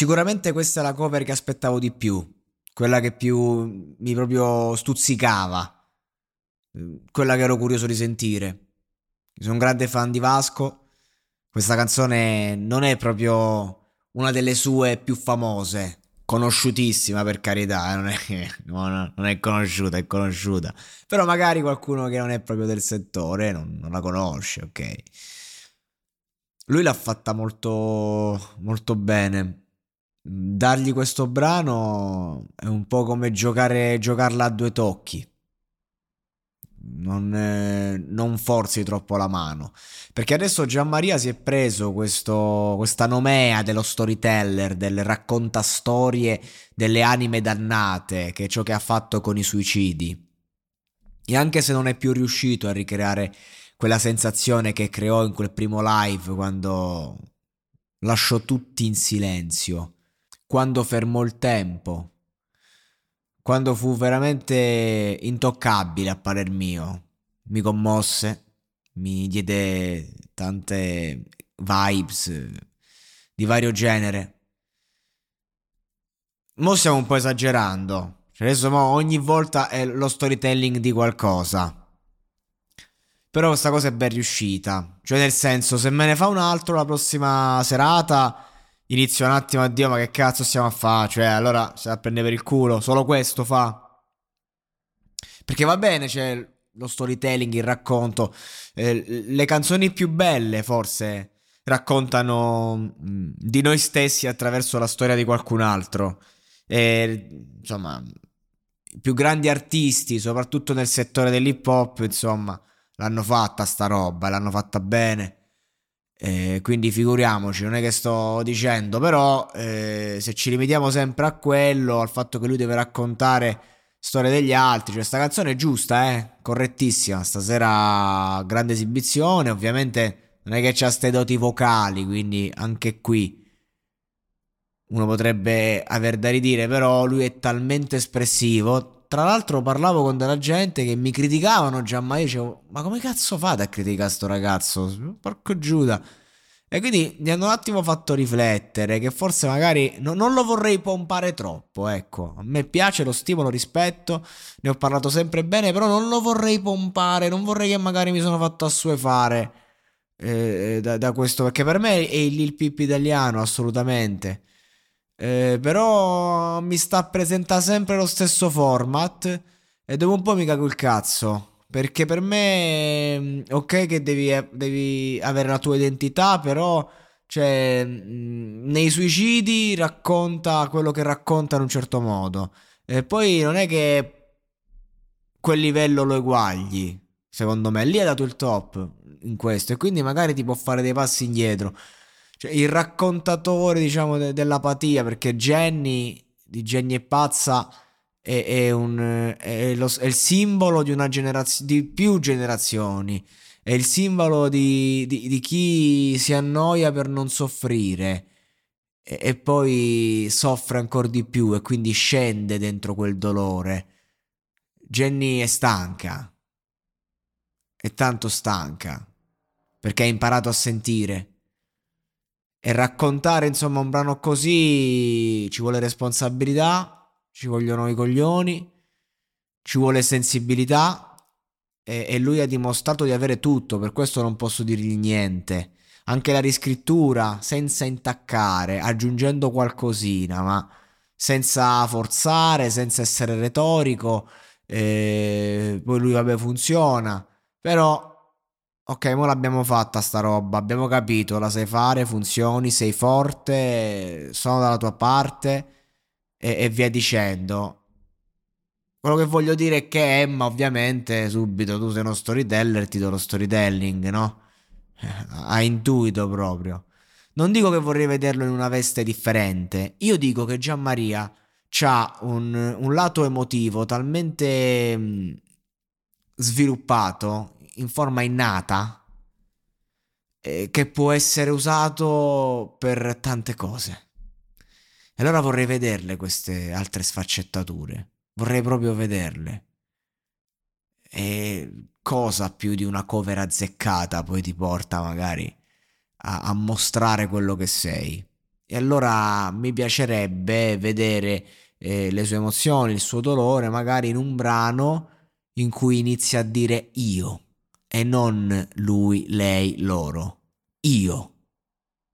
Sicuramente questa è la cover che aspettavo di più, quella che più mi proprio stuzzicava, quella che ero curioso di sentire. Sono un grande fan di Vasco, questa canzone non è proprio una delle sue più famose, conosciutissima per carità, eh, non, è, no, non, è, conosciuta, è conosciuta. Però magari qualcuno che non è proprio del settore non, non la conosce, ok? Lui l'ha fatta molto, molto bene. Dargli questo brano è un po' come giocare, giocarla a due tocchi non, eh, non, forzi troppo la mano. Perché adesso Gianmaria si è preso questo, questa nomea dello storyteller, del racconta storie delle anime dannate, che è ciò che ha fatto con i suicidi. E anche se non è più riuscito a ricreare quella sensazione che creò in quel primo live quando lasciò tutti in silenzio, quando fermò il tempo, quando fu veramente intoccabile a parer mio. Mi commosse, mi diede tante vibes di vario genere. Mo stiamo un po' esagerando. Cioè adesso mo ogni volta è lo storytelling di qualcosa. Però questa cosa è ben riuscita. Cioè nel senso, se me ne fa un altro la prossima serata inizio un attimo a dire ma che cazzo stiamo a fare? Cioè, allora si va a prendere per il culo, solo questo fa. Perché va bene, c'è lo storytelling, il racconto. Eh, le canzoni più belle, forse, raccontano mh, di noi stessi attraverso la storia di qualcun altro. E, insomma, i più grandi artisti, soprattutto nel settore dell'hip hop, insomma, l'hanno fatta sta roba, l'hanno fatta bene. Eh, quindi figuriamoci, non è che sto dicendo, però eh, se ci limitiamo sempre a quello, al fatto che lui deve raccontare storie degli altri, cioè sta canzone è giusta, eh, correttissima, stasera grande esibizione, ovviamente non è che c'ha ste doti vocali, quindi anche qui uno potrebbe aver da ridire, però lui è talmente espressivo. Tra l'altro parlavo con della gente che mi criticavano già, ma io dicevo, ma come cazzo fate a criticare sto ragazzo? Porco Giuda. E quindi mi hanno un attimo fatto riflettere che forse magari no, non lo vorrei pompare troppo, ecco. A me piace, lo stimolo, rispetto, ne ho parlato sempre bene, però non lo vorrei pompare, non vorrei che magari mi sono fatto assuefare eh, da, da, questo, perché per me è il Lil Pip italiano, assolutamente. Eh, però mi sta a sempre lo stesso format e dopo un po' mi cago il cazzo. Perché per me, mm, ok, che devi, devi avere la tua identità, però, cioè, mm, nei suicidi racconta quello che racconta in un certo modo. E poi non è che quel livello lo eguagli, secondo me. Lì hai dato il top in questo, e quindi magari ti può fare dei passi indietro. Cioè, il raccontatore, diciamo, de- dell'apatia, perché Jenny, di Jenny è pazza è, è, un, è, lo, è il simbolo di una generazione, di più generazioni, è il simbolo di, di, di chi si annoia per non soffrire e, e poi soffre ancora di più e quindi scende dentro quel dolore. Jenny è stanca, è tanto stanca perché ha imparato a sentire. E raccontare insomma un brano così ci vuole responsabilità ci vogliono i coglioni, ci vuole sensibilità e, e lui ha dimostrato di avere tutto, per questo non posso dirgli niente. Anche la riscrittura senza intaccare, aggiungendo qualcosina, ma senza forzare, senza essere retorico. Eh, poi lui vabbè funziona, però ok, mo l'abbiamo fatta sta roba, abbiamo capito, la sai fare, funzioni, sei forte, sono dalla tua parte e, e via dicendo. Quello che voglio dire è che Emma, ovviamente, subito tu sei uno storyteller, ti do lo storytelling, no? Ha intuito proprio. Non dico che vorrei vederlo in una veste differente, io dico che Gian Maria ha un, un, lato emotivo talmente mh, sviluppato in forma innata eh, che può essere usato per tante cose. E allora vorrei vederle queste altre sfaccettature. Vorrei proprio vederle. E cosa più di una cover azzeccata poi ti porta magari a, a mostrare quello che sei. E allora mi piacerebbe vedere eh, le sue emozioni, il suo dolore, magari in un brano in cui inizia a dire io e non lui, lei, loro. Io.